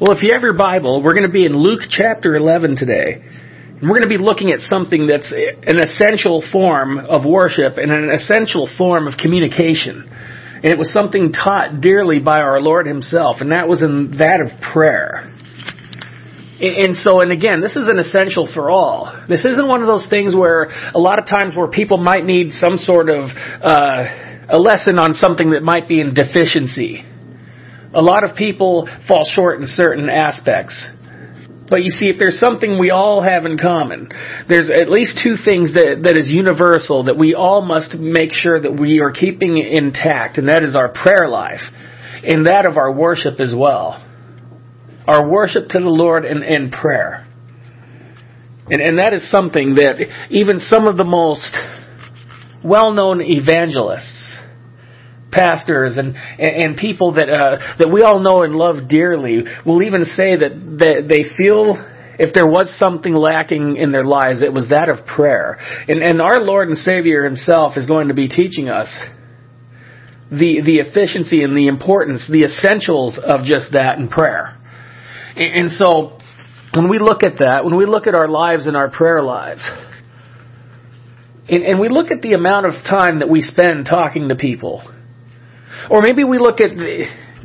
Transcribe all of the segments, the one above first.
Well, if you have your Bible, we're going to be in Luke chapter 11 today. And we're going to be looking at something that's an essential form of worship and an essential form of communication. And it was something taught dearly by our Lord Himself, and that was in that of prayer. And so, and again, this is an essential for all. This isn't one of those things where a lot of times where people might need some sort of uh, a lesson on something that might be in deficiency. A lot of people fall short in certain aspects. But you see, if there's something we all have in common, there's at least two things that, that is universal that we all must make sure that we are keeping intact, and that is our prayer life, and that of our worship as well our worship to the Lord and, and prayer. And, and that is something that even some of the most well-known evangelists, pastors, and, and people that, uh, that we all know and love dearly will even say that, that they feel if there was something lacking in their lives, it was that of prayer. And, and our Lord and Savior Himself is going to be teaching us the, the efficiency and the importance, the essentials of just that in prayer. And so, when we look at that, when we look at our lives and our prayer lives, and, and we look at the amount of time that we spend talking to people, or maybe we look at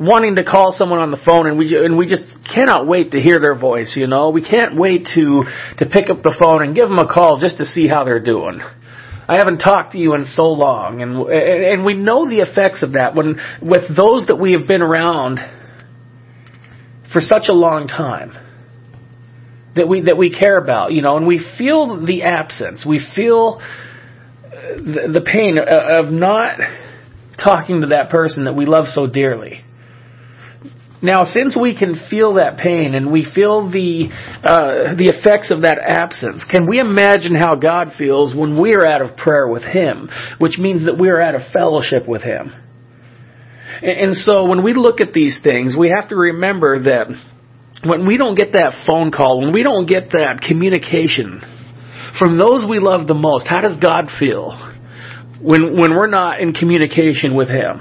wanting to call someone on the phone and we and we just cannot wait to hear their voice, you know. We can't wait to to pick up the phone and give them a call just to see how they're doing. I haven't talked to you in so long and and we know the effects of that when with those that we have been around for such a long time that we that we care about, you know, and we feel the absence. We feel uh, the, the pain of not talking to that person that we love so dearly. Now, since we can feel that pain and we feel the uh, the effects of that absence, can we imagine how God feels when we are out of prayer with Him, which means that we are out of fellowship with Him? And so when we look at these things, we have to remember that when we don't get that phone call, when we don't get that communication from those we love the most, how does God feel when when we're not in communication with Him?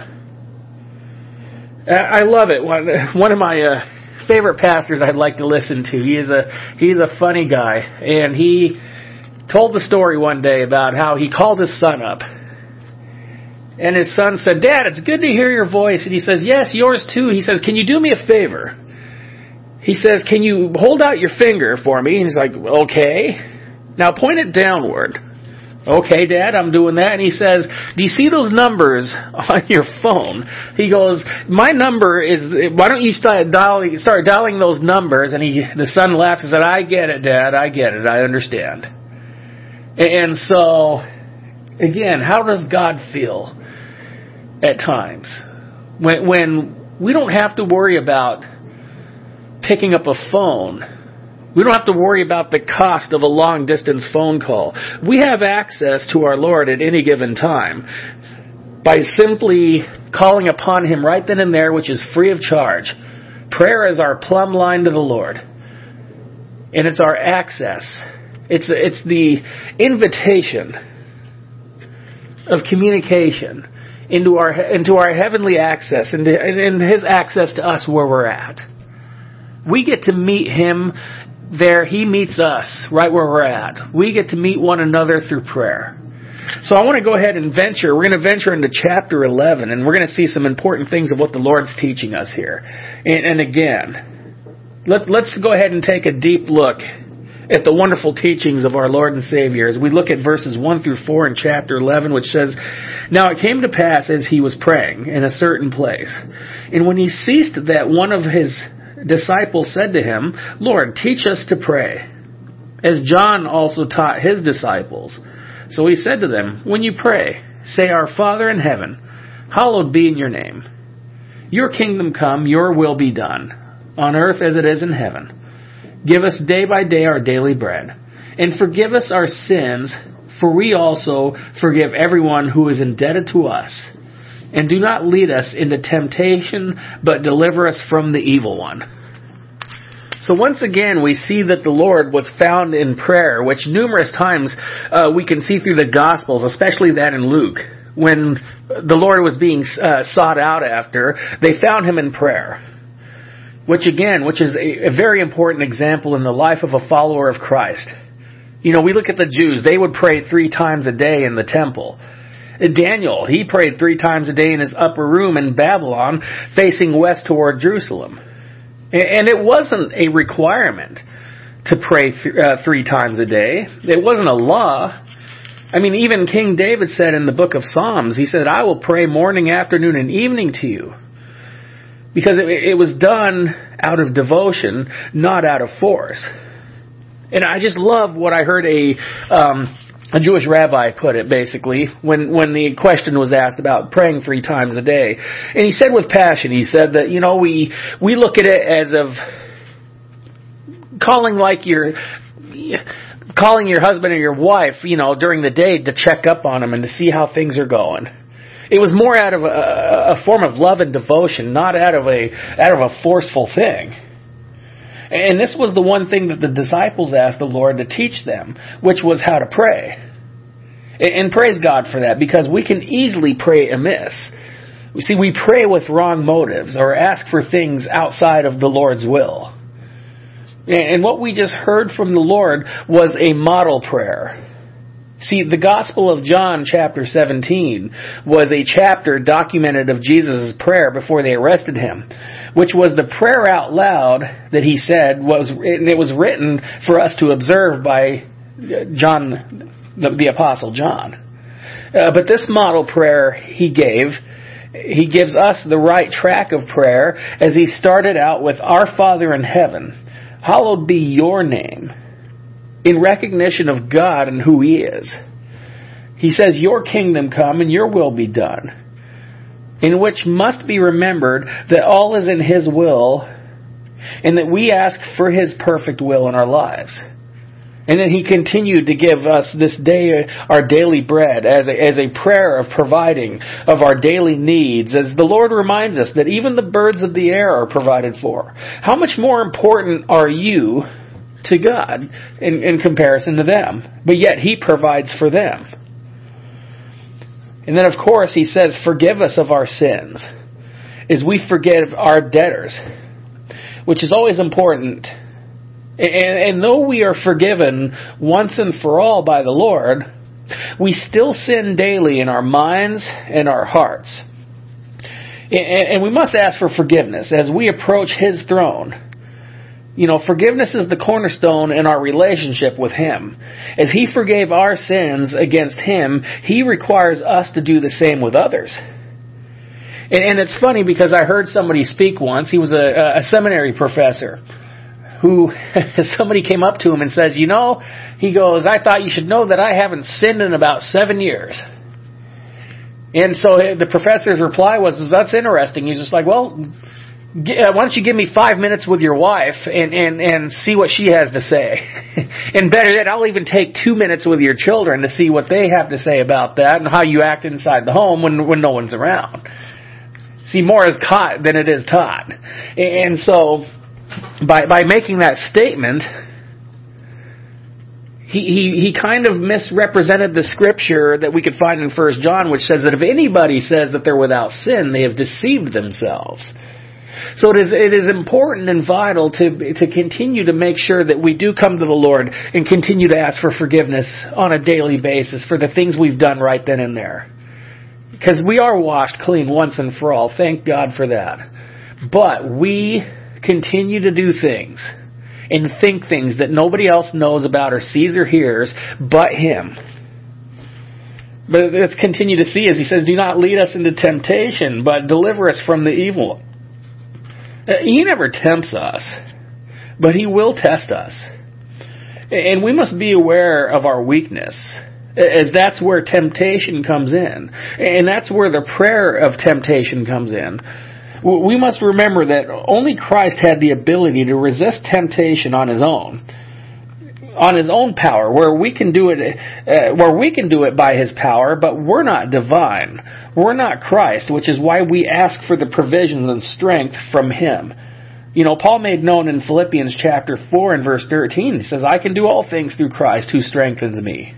I love it. One one of my uh, favorite pastors I'd like to listen to. He is a he's a funny guy, and he told the story one day about how he called his son up and his son said, Dad, it's good to hear your voice. And he says, Yes, yours too. He says, Can you do me a favor? He says, Can you hold out your finger for me? And he's like, Okay. Now point it downward. Okay, Dad, I'm doing that. And he says, Do you see those numbers on your phone? He goes, My number is, why don't you start dialing, start dialing those numbers? And he, the son laughed and said, I get it, Dad, I get it, I understand. And so, again, how does God feel? at times. When, when we don't have to worry about picking up a phone. We don't have to worry about the cost of a long distance phone call. We have access to our Lord at any given time by simply calling upon Him right then and there, which is free of charge. Prayer is our plumb line to the Lord. And it's our access. It's, it's the invitation of communication into our into our heavenly access and in His access to us where we're at. We get to meet Him there. He meets us right where we're at. We get to meet one another through prayer. So I want to go ahead and venture. We're going to venture into chapter 11, and we're going to see some important things of what the Lord's teaching us here. And, and again, let, let's go ahead and take a deep look at the wonderful teachings of our Lord and Savior as we look at verses 1 through 4 in chapter 11, which says, Now it came to pass as he was praying in a certain place, and when he ceased that one of his disciples said to him, Lord, teach us to pray, as John also taught his disciples. So he said to them, When you pray, say, Our Father in heaven, hallowed be in your name. Your kingdom come, your will be done, on earth as it is in heaven. Give us day by day our daily bread. And forgive us our sins, for we also forgive everyone who is indebted to us. And do not lead us into temptation, but deliver us from the evil one. So once again, we see that the Lord was found in prayer, which numerous times uh, we can see through the Gospels, especially that in Luke. When the Lord was being uh, sought out after, they found him in prayer. which again, which is a, a very important example in the life of a follower of Christ. You know, we look at the Jews, they would pray three times a day in the temple. Daniel, he prayed three times a day in his upper room in Babylon, facing west toward Jerusalem. And it wasn't a requirement to pray th- uh, three times a day. It wasn't a law. I mean, even King David said in the book of Psalms, he said, I will pray morning, afternoon, and evening to you. Because it, it was done out of devotion, not out of force. And I just love what I heard a, um, a Jewish rabbi put it basically when when the question was asked about praying three times a day, and he said with passion, he said that you know we we look at it as of calling like your calling your husband or your wife, you know, during the day to check up on them and to see how things are going. It was more out of a, a form of love and devotion, not out of a out of a forceful thing. And this was the one thing that the disciples asked the Lord to teach them, which was how to pray. And praise God for that, because we can easily pray amiss. See, we pray with wrong motives or ask for things outside of the Lord's will. And what we just heard from the Lord was a model prayer. See, the Gospel of John, chapter 17, was a chapter documented of Jesus' prayer before they arrested him which was the prayer out loud that he said was, and it was written for us to observe by John, the, the apostle John. Uh, but this model prayer he gave, he gives us the right track of prayer as he started out with Our Father in heaven, hallowed be your name, in recognition of God and who he is. He says, Your kingdom come and your will be done in which must be remembered that all is in His will and that we ask for His perfect will in our lives. And then he continued to give us this day our daily bread as a, as a prayer of providing of our daily needs, as the Lord reminds us that even the birds of the air are provided for. How much more important are you to God in, in comparison to them? But yet He provides for them. And then, of course, he says, Forgive us of our sins, as we forgive our debtors, which is always important. And, and though we are forgiven once and for all by the Lord, we still sin daily in our minds and our hearts. And we must ask for forgiveness as we approach His throne you know, forgiveness is the cornerstone in our relationship with Him. As He forgave our sins against Him, He requires us to do the same with others. And, and it's funny because I heard somebody speak once. He was a, a seminary professor who somebody came up to him and says, "You know," he goes, "I thought you should know that I haven't sinned in about seven years." And so eh, the professor's reply was, "That's interesting." He's just like, "Well." Uh, why don't you give me five minutes with your wife and, and, and see what she has to say? and better yet, I'll even take two minutes with your children to see what they have to say about that and how you act inside the home when, when no one's around. See, more is caught than it is taught. And so, by, by making that statement, he, he, he kind of misrepresented the scripture that we could find in First John, which says that if anybody says that they're without sin, they have deceived themselves. So it is, it is important and vital to, to continue to make sure that we do come to the Lord and continue to ask for forgiveness on a daily basis for the things we've done right then and there. Because we are washed clean once and for all. Thank God for that. But we continue to do things and think things that nobody else knows about or sees or hears but Him. But let's continue to see as he says, Do not lead us into temptation, but deliver us from the evil. Uh, he never tempts us, but He will test us. And we must be aware of our weakness, as that's where temptation comes in. And that's where the prayer of temptation comes in. We must remember that only Christ had the ability to resist temptation on His own on his own power, where we can do it, uh, where we can do it by his power, but we're not divine. We're not Christ, which is why we ask for the provisions and strength from him. You know, Paul made known in Philippians chapter 4 and verse 13, he says, I can do all things through Christ who strengthens me.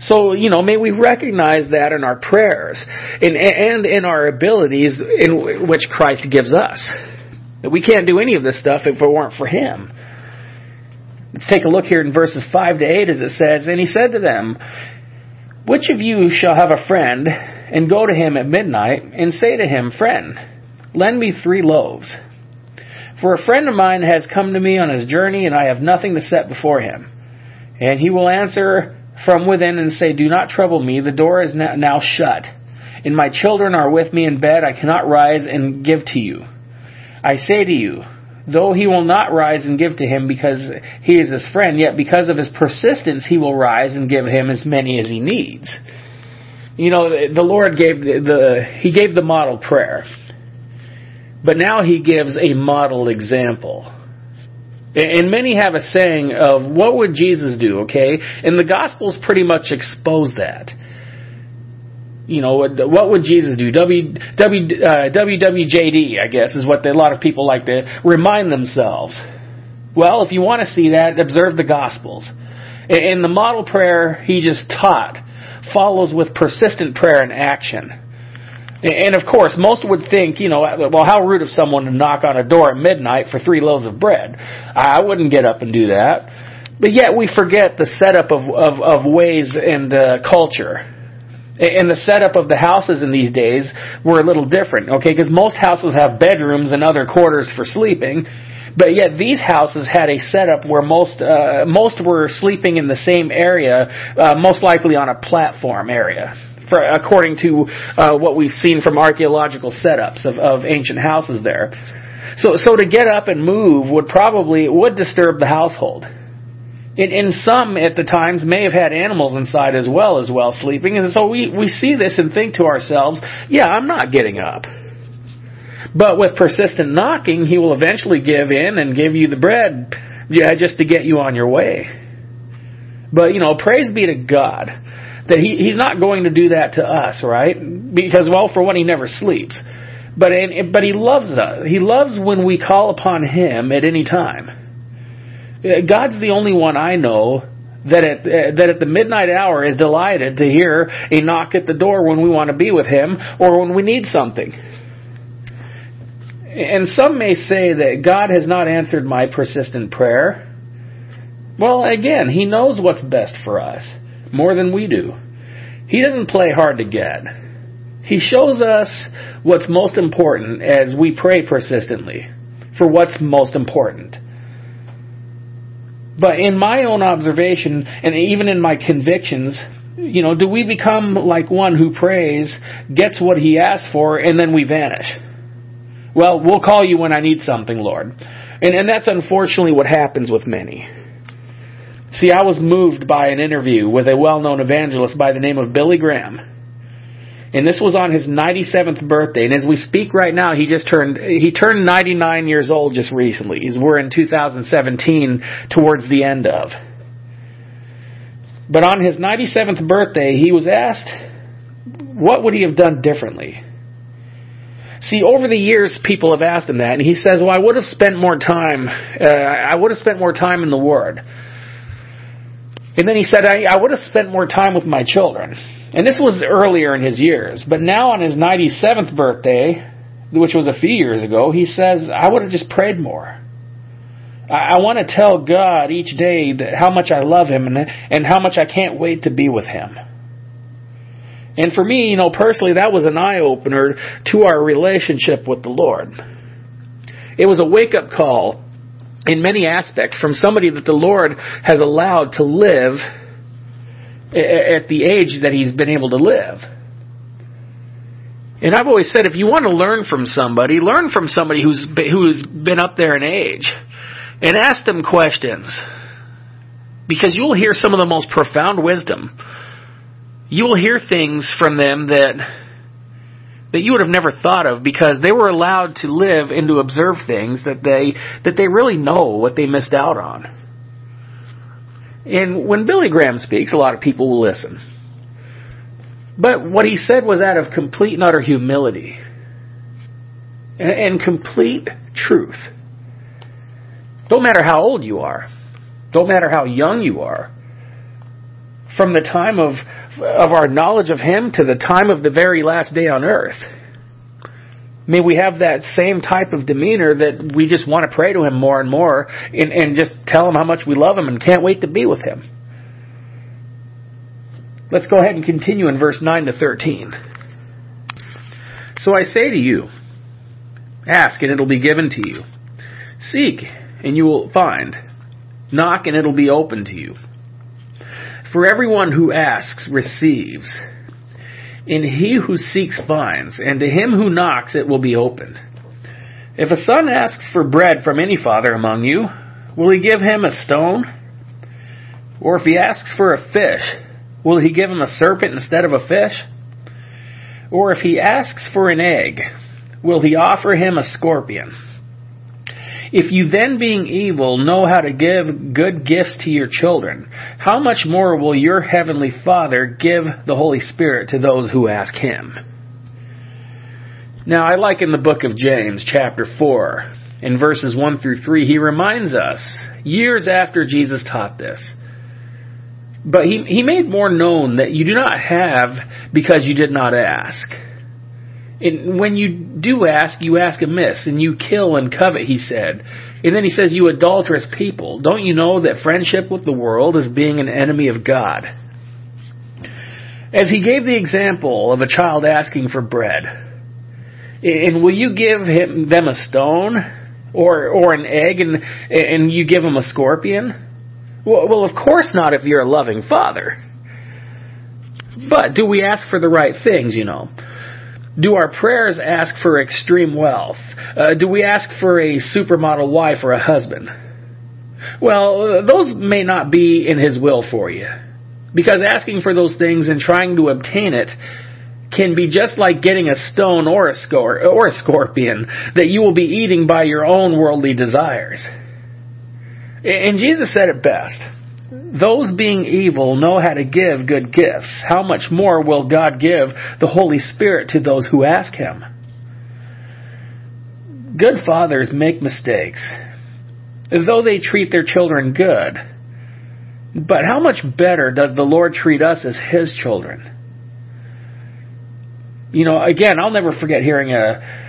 So, you know, may we recognize that in our prayers and, and in our abilities in which Christ gives us. That we can't do any of this stuff if it weren't for him. Take a look here in verses 5 to 8 as it says, And he said to them, Which of you shall have a friend, and go to him at midnight, and say to him, Friend, lend me three loaves. For a friend of mine has come to me on his journey, and I have nothing to set before him. And he will answer from within and say, Do not trouble me, the door is now shut, and my children are with me in bed, I cannot rise and give to you. I say to you, though he will not rise and give to him because he is his friend, yet because of his persistence he will rise and give him as many as he needs. You know, the Lord gave the, the he gave the model prayer. But now he gives a model example. And many have a saying of what would Jesus do, okay? And the Gospels pretty much expose that. You know, what would Jesus do? W, w, uh, WWJD, I guess, is what a lot of people like to remind themselves. Well, if you want to see that, observe the Gospels. And the model prayer he just taught follows with persistent prayer and action. And of course, most would think, you know, well, how rude of someone to knock on a door at midnight for three loaves of bread. I wouldn't get up and do that. But yet we forget the setup of, of, of ways and uh, culture. And the setup of the houses in these days were a little different, okay? Because most houses have bedrooms and other quarters for sleeping. But yet these houses had a setup where most uh, most were sleeping in the same area, uh, most likely on a platform area for, according to uh, what we've seen from archaeological setups of, of ancient houses there. So, so to get up and move would probably would disturb the household. In, some at the times may have had animals inside as well as well sleeping, and so we, we see this and think to ourselves, yeah, I'm not getting up. But with persistent knocking, he will eventually give in and give you the bread, yeah, just to get you on your way. But you know, praise be to God that he, he's not going to do that to us, right? Because, well, for one, he never sleeps. But, but he loves us. He loves when we call upon him at any time. God's the only one I know that at, uh, that at the midnight hour is delighted to hear a knock at the door when we want to be with him or when we need something. And some may say that God has not answered my persistent prayer. Well, again, He knows what's best for us more than we do. He doesn't play hard to get. He shows us what's most important as we pray persistently for what's most important. But in my own observation, and even in my convictions, you know, do we become like one who prays, gets what he asks for, and then we vanish? Well, we'll call you when I need something, Lord. And, and that's unfortunately what happens with many. See, I was moved by an interview with a well-known evangelist by the name of Billy Graham. And this was on his 97th birthday. And as we speak right now, he just turned, he turned 99 years old just recently. He's, we're in 2017 towards the end of. But on his 97th birthday, he was asked, what would he have done differently? See, over the years, people have asked him that, and he says, well, I would have spent more time, uh, I would have spent more time in the Word. And then he said, I, I would have spent more time with my children. And this was earlier in his years. But now on his 97th birthday, which was a few years ago, he says, I would have just prayed more. I, I want to tell God each day that how much I love Him and, and how much I can't wait to be with Him. And for me, you know, personally, that was an eye opener to our relationship with the Lord. It was a wake up call in many aspects from somebody that the Lord has allowed to live at the age that he's been able to live. And I've always said if you want to learn from somebody, learn from somebody who's who's been up there in age and ask them questions. Because you'll hear some of the most profound wisdom. You will hear things from them that that you would have never thought of because they were allowed to live and to observe things that they that they really know what they missed out on. And when Billy Graham speaks, a lot of people will listen. But what he said was out of complete and utter humility and, complete truth. Don't matter how old you are. Don't matter how young you are from the time of, of our knowledge of Him to the time of the very last day on earth. May we have that same type of demeanor that we just want to pray to Him more and more and, and just tell Him how much we love Him and can't wait to be with Him. Let's go ahead and continue in verse 9 to 13. So I say to you, ask and it'll be given to you. Seek and you will find. Knock and it'll be open to you. For everyone who asks receives and he who seeks finds, and to him who knocks it will be opened. If a son asks for bread from any father among you, will he give him a stone? Or if he asks for a fish, will he give him a serpent instead of a fish? Or if he asks for an egg, will he offer him a scorpion? If you then, being evil, know how to give good gifts to your children, how much more will your heavenly Father give the Holy Spirit to those who ask Him? Now, I like in the book of James, chapter 4, in verses 1 through 3, he reminds us, years after Jesus taught this, but he, he made more known that you do not have because you did not ask. And when you do ask, you ask amiss, and you kill and covet, he said. And then he says, You adulterous people, don't you know that friendship with the world is being an enemy of God? As he gave the example of a child asking for bread, and will you give him them a stone or or an egg, and and you give him a scorpion? Well, well, of course not if you're a loving father. But do we ask for the right things? You know. Do our prayers ask for extreme wealth? Uh, do we ask for a supermodel wife or a husband? Well, those may not be in His will for you. Because asking for those things and trying to obtain it can be just like getting a stone or a, scor- or a scorpion that you will be eating by your own worldly desires. And Jesus said it best. Those being evil know how to give good gifts. How much more will God give the Holy Spirit to those who ask Him? Good fathers make mistakes, though they treat their children good. But how much better does the Lord treat us as His children? You know, again, I'll never forget hearing a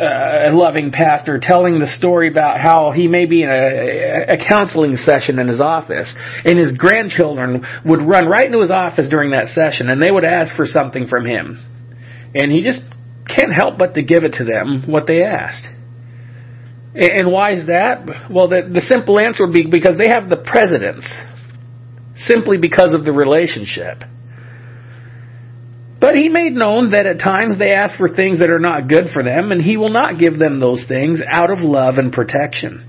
uh, a loving pastor telling the story about how he may be in a, a counseling session in his office, and his grandchildren would run right into his office during that session, and they would ask for something from him, and he just can't help but to give it to them what they asked. And why is that? Well, the, the simple answer would be because they have the precedence, simply because of the relationship. But he made known that at times they ask for things that are not good for them, and he will not give them those things out of love and protection.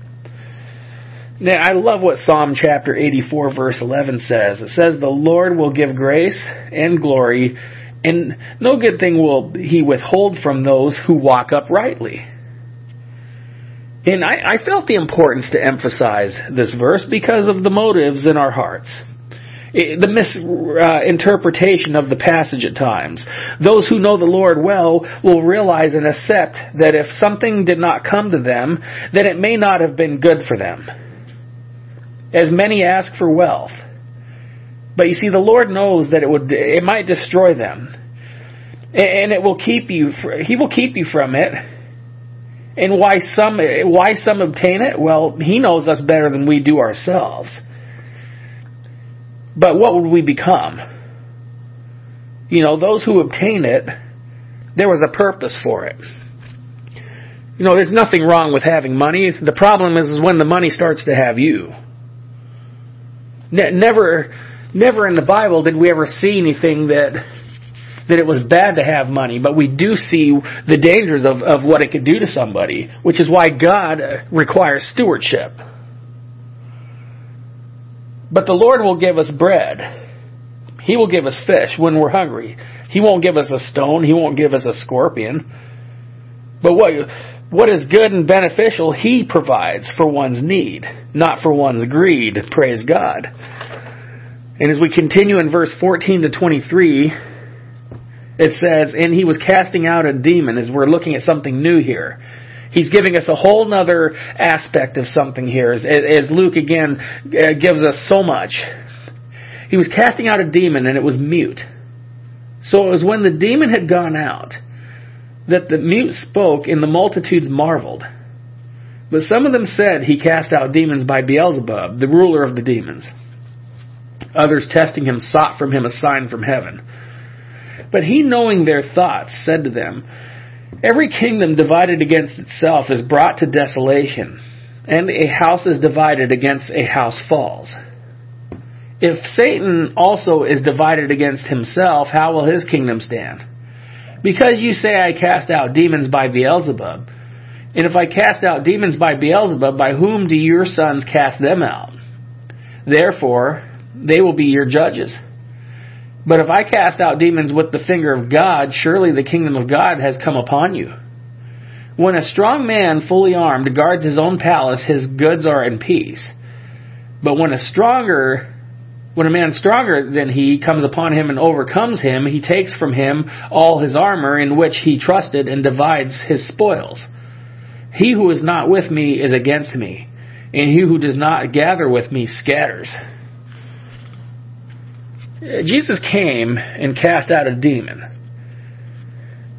Now, I love what Psalm chapter 84 verse 11 says. It says, The Lord will give grace and glory, and no good thing will he withhold from those who walk uprightly. And I, I felt the importance to emphasize this verse because of the motives in our hearts the misinterpretation uh, of the passage at times. Those who know the Lord well will realize and accept that if something did not come to them, then it may not have been good for them. As many ask for wealth. But you see, the Lord knows that it would, it might destroy them. And it will keep you, He will keep you from it. And why some, why some obtain it? Well, He knows us better than we do ourselves. But what would we become? You know, those who obtain it, there was a purpose for it. You know, there's nothing wrong with having money. The problem is, is when the money starts to have you. Ne- never, never in the Bible did we ever see anything that that it was bad to have money, but we do see the dangers of, of what it could do to somebody, which is why God requires stewardship. But the Lord will give us bread. He will give us fish when we're hungry. He won't give us a stone. He won't give us a scorpion. But what, what is good and beneficial, He provides for one's need, not for one's greed. Praise God. And as we continue in verse 14 to 23, it says, And He was casting out a demon, as we're looking at something new here. He's giving us a whole nother aspect of something here, as, as Luke again uh, gives us so much. He was casting out a demon and it was mute. So it was when the demon had gone out that the mute spoke and the multitudes marveled. But some of them said he cast out demons by Beelzebub, the ruler of the demons. Others testing him sought from him a sign from heaven. But he, knowing their thoughts, said to them, Every kingdom divided against itself is brought to desolation, and a house is divided against a house falls. If Satan also is divided against himself, how will his kingdom stand? Because you say I cast out demons by Beelzebub, and if I cast out demons by Beelzebub, by whom do your sons cast them out? Therefore, they will be your judges. But if I cast out demons with the finger of God, surely the kingdom of God has come upon you. When a strong man, fully armed, guards his own palace, his goods are in peace. But when a stronger, when a man stronger than he comes upon him and overcomes him, he takes from him all his armor in which he trusted and divides his spoils. He who is not with me is against me, and he who does not gather with me scatters. Jesus came and cast out a demon.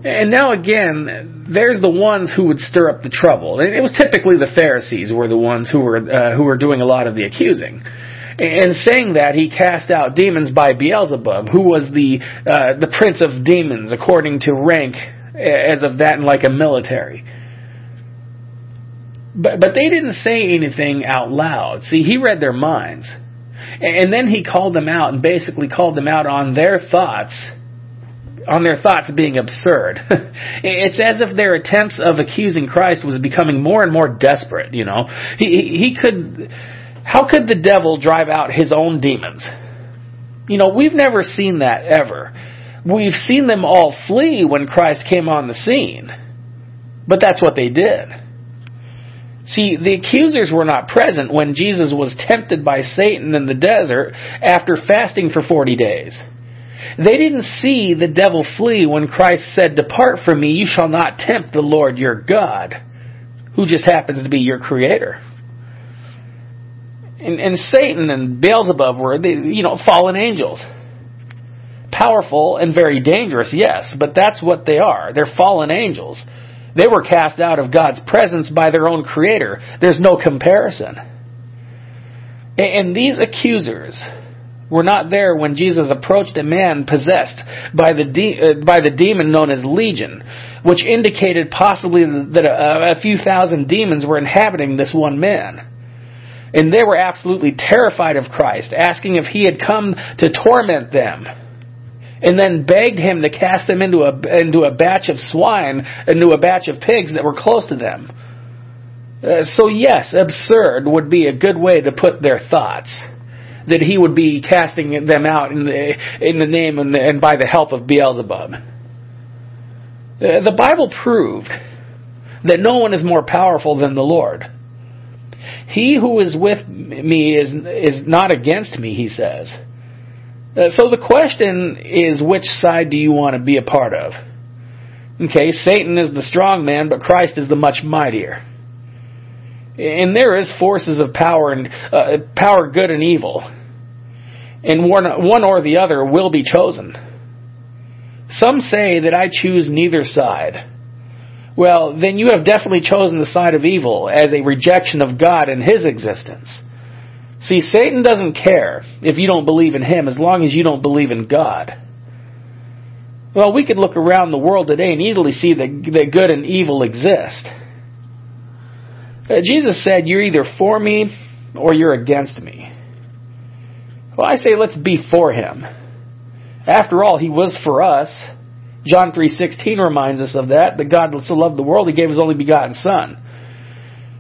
And now again, there's the ones who would stir up the trouble. And it was typically the Pharisees were the ones who were uh, who were doing a lot of the accusing. And saying that, he cast out demons by Beelzebub, who was the uh, the prince of demons according to rank as of that in like a military. But but they didn't say anything out loud. See, he read their minds. And then he called them out and basically called them out on their thoughts, on their thoughts being absurd. it's as if their attempts of accusing Christ was becoming more and more desperate, you know. He, he could, how could the devil drive out his own demons? You know, we've never seen that ever. We've seen them all flee when Christ came on the scene. But that's what they did. See, the accusers were not present when Jesus was tempted by Satan in the desert after fasting for 40 days. They didn't see the devil flee when Christ said, Depart from me, you shall not tempt the Lord your God, who just happens to be your creator. And, and Satan and Beelzebub were, you know, fallen angels. Powerful and very dangerous, yes, but that's what they are. They're fallen angels. They were cast out of God's presence by their own creator. There's no comparison. And these accusers were not there when Jesus approached a man possessed by the, de- uh, by the demon known as Legion, which indicated possibly that a, a few thousand demons were inhabiting this one man. And they were absolutely terrified of Christ, asking if he had come to torment them and then begged him to cast them into a, into a batch of swine, into a batch of pigs that were close to them. Uh, so yes, absurd would be a good way to put their thoughts. That he would be casting them out in the, in the name and, and by the help of Beelzebub. Uh, the Bible proved that no one is more powerful than the Lord. He who is with me is, is not against me, he says. Uh, so the question is, which side do you want to be a part of? Okay, Satan is the strong man, but Christ is the much mightier. And there is forces of power and uh, power, good and evil, and one, one or the other will be chosen. Some say that I choose neither side. Well, then you have definitely chosen the side of evil as a rejection of God and His existence. See, Satan doesn't care if you don't believe in him as long as you don't believe in God. Well, we could look around the world today and easily see that, that good and evil exist. Uh, Jesus said, You're either for me or you're against me. Well, I say let's be for him. After all, he was for us. John 3:16 reminds us of that, that God so loved the world he gave his only begotten son.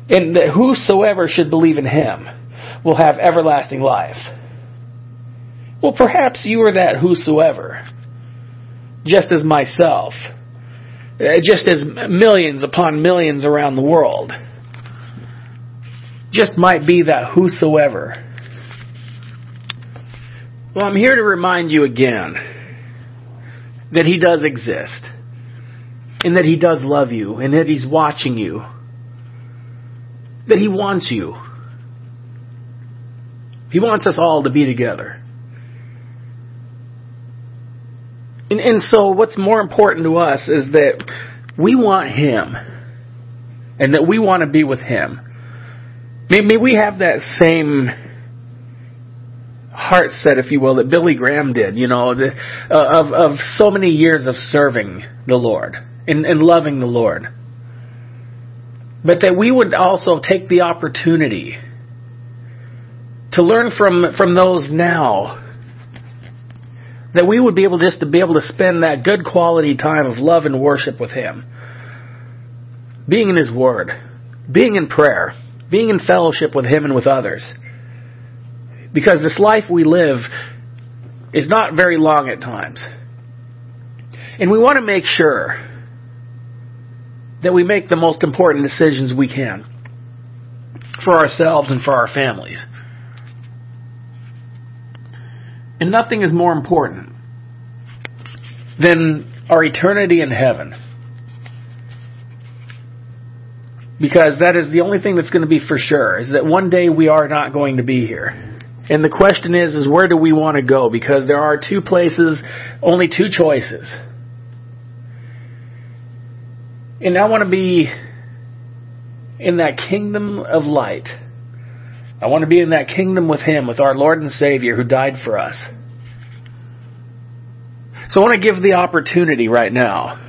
And that whosoever should believe in him will have everlasting life. Well, perhaps you are that whosoever, just as myself, uh, just as millions upon millions around the world, just might be that whosoever. Well, I'm here to remind you again that He does exist, and that He does love you, and that He's watching you, that He wants you. He wants us all to be together. And, and so what's more important to us is that we want Him and that we want to be with Him. May, may we have that same heart set, if you will, that Billy Graham did, you know, the, uh, of, of so many years of serving the Lord and, and loving the Lord. But that we would also take the opportunity to learn from, from those now that we would be able just to be able to spend that good quality time of love and worship with Him. Being in His Word, being in prayer, being in fellowship with Him and with others. Because this life we live is not very long at times. And we want to make sure that we make the most important decisions we can for ourselves and for our families. And nothing is more important than our eternity in heaven. Because that is the only thing that's going to be for sure, is that one day we are not going to be here. And the question is, is where do we want to go? Because there are two places, only two choices. And I want to be in that kingdom of light. I want to be in that kingdom with Him, with our Lord and Savior who died for us. So I want to give the opportunity right now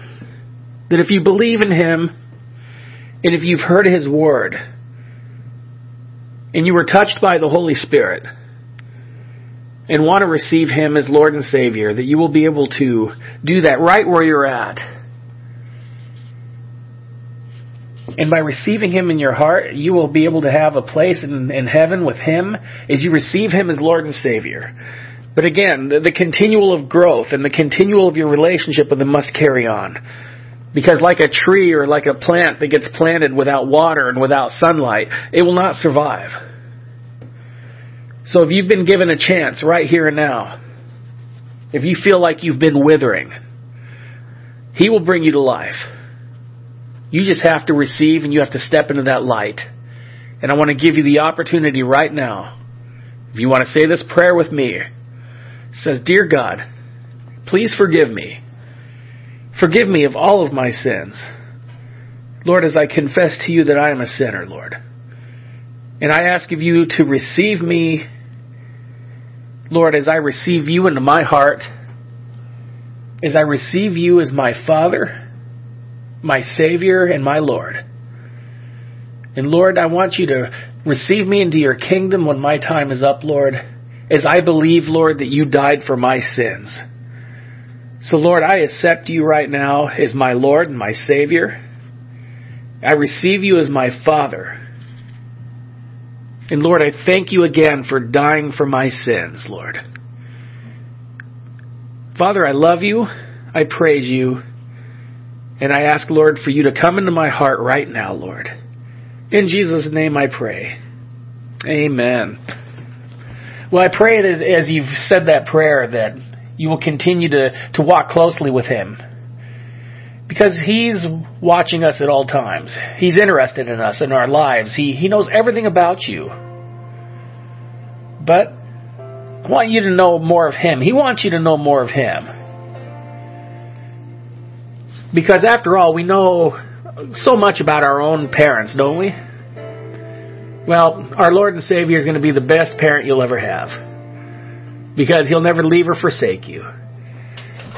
that if you believe in Him and if you've heard His Word and you were touched by the Holy Spirit and want to receive Him as Lord and Savior, that you will be able to do that right where you're at And by receiving Him in your heart, you will be able to have a place in, in heaven with Him as you receive Him as Lord and Savior. But again, the, the continual of growth and the continual of your relationship with Him must carry on. Because like a tree or like a plant that gets planted without water and without sunlight, it will not survive. So if you've been given a chance right here and now, if you feel like you've been withering, He will bring you to life. You just have to receive and you have to step into that light. And I want to give you the opportunity right now. If you want to say this prayer with me, says, Dear God, please forgive me. Forgive me of all of my sins. Lord, as I confess to you that I am a sinner, Lord. And I ask of you to receive me, Lord, as I receive you into my heart, as I receive you as my Father, my Savior and my Lord. And Lord, I want you to receive me into your kingdom when my time is up, Lord, as I believe, Lord, that you died for my sins. So, Lord, I accept you right now as my Lord and my Savior. I receive you as my Father. And Lord, I thank you again for dying for my sins, Lord. Father, I love you. I praise you. And I ask, Lord, for you to come into my heart right now, Lord. In Jesus' name I pray. Amen. Well, I pray that as you've said that prayer that you will continue to, to walk closely with Him. Because He's watching us at all times. He's interested in us, in our lives. He, he knows everything about you. But I want you to know more of Him. He wants you to know more of Him. Because after all, we know so much about our own parents, don't we? Well, our Lord and Savior is going to be the best parent you'll ever have. Because He'll never leave or forsake you.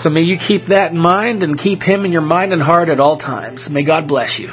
So may you keep that in mind and keep Him in your mind and heart at all times. May God bless you.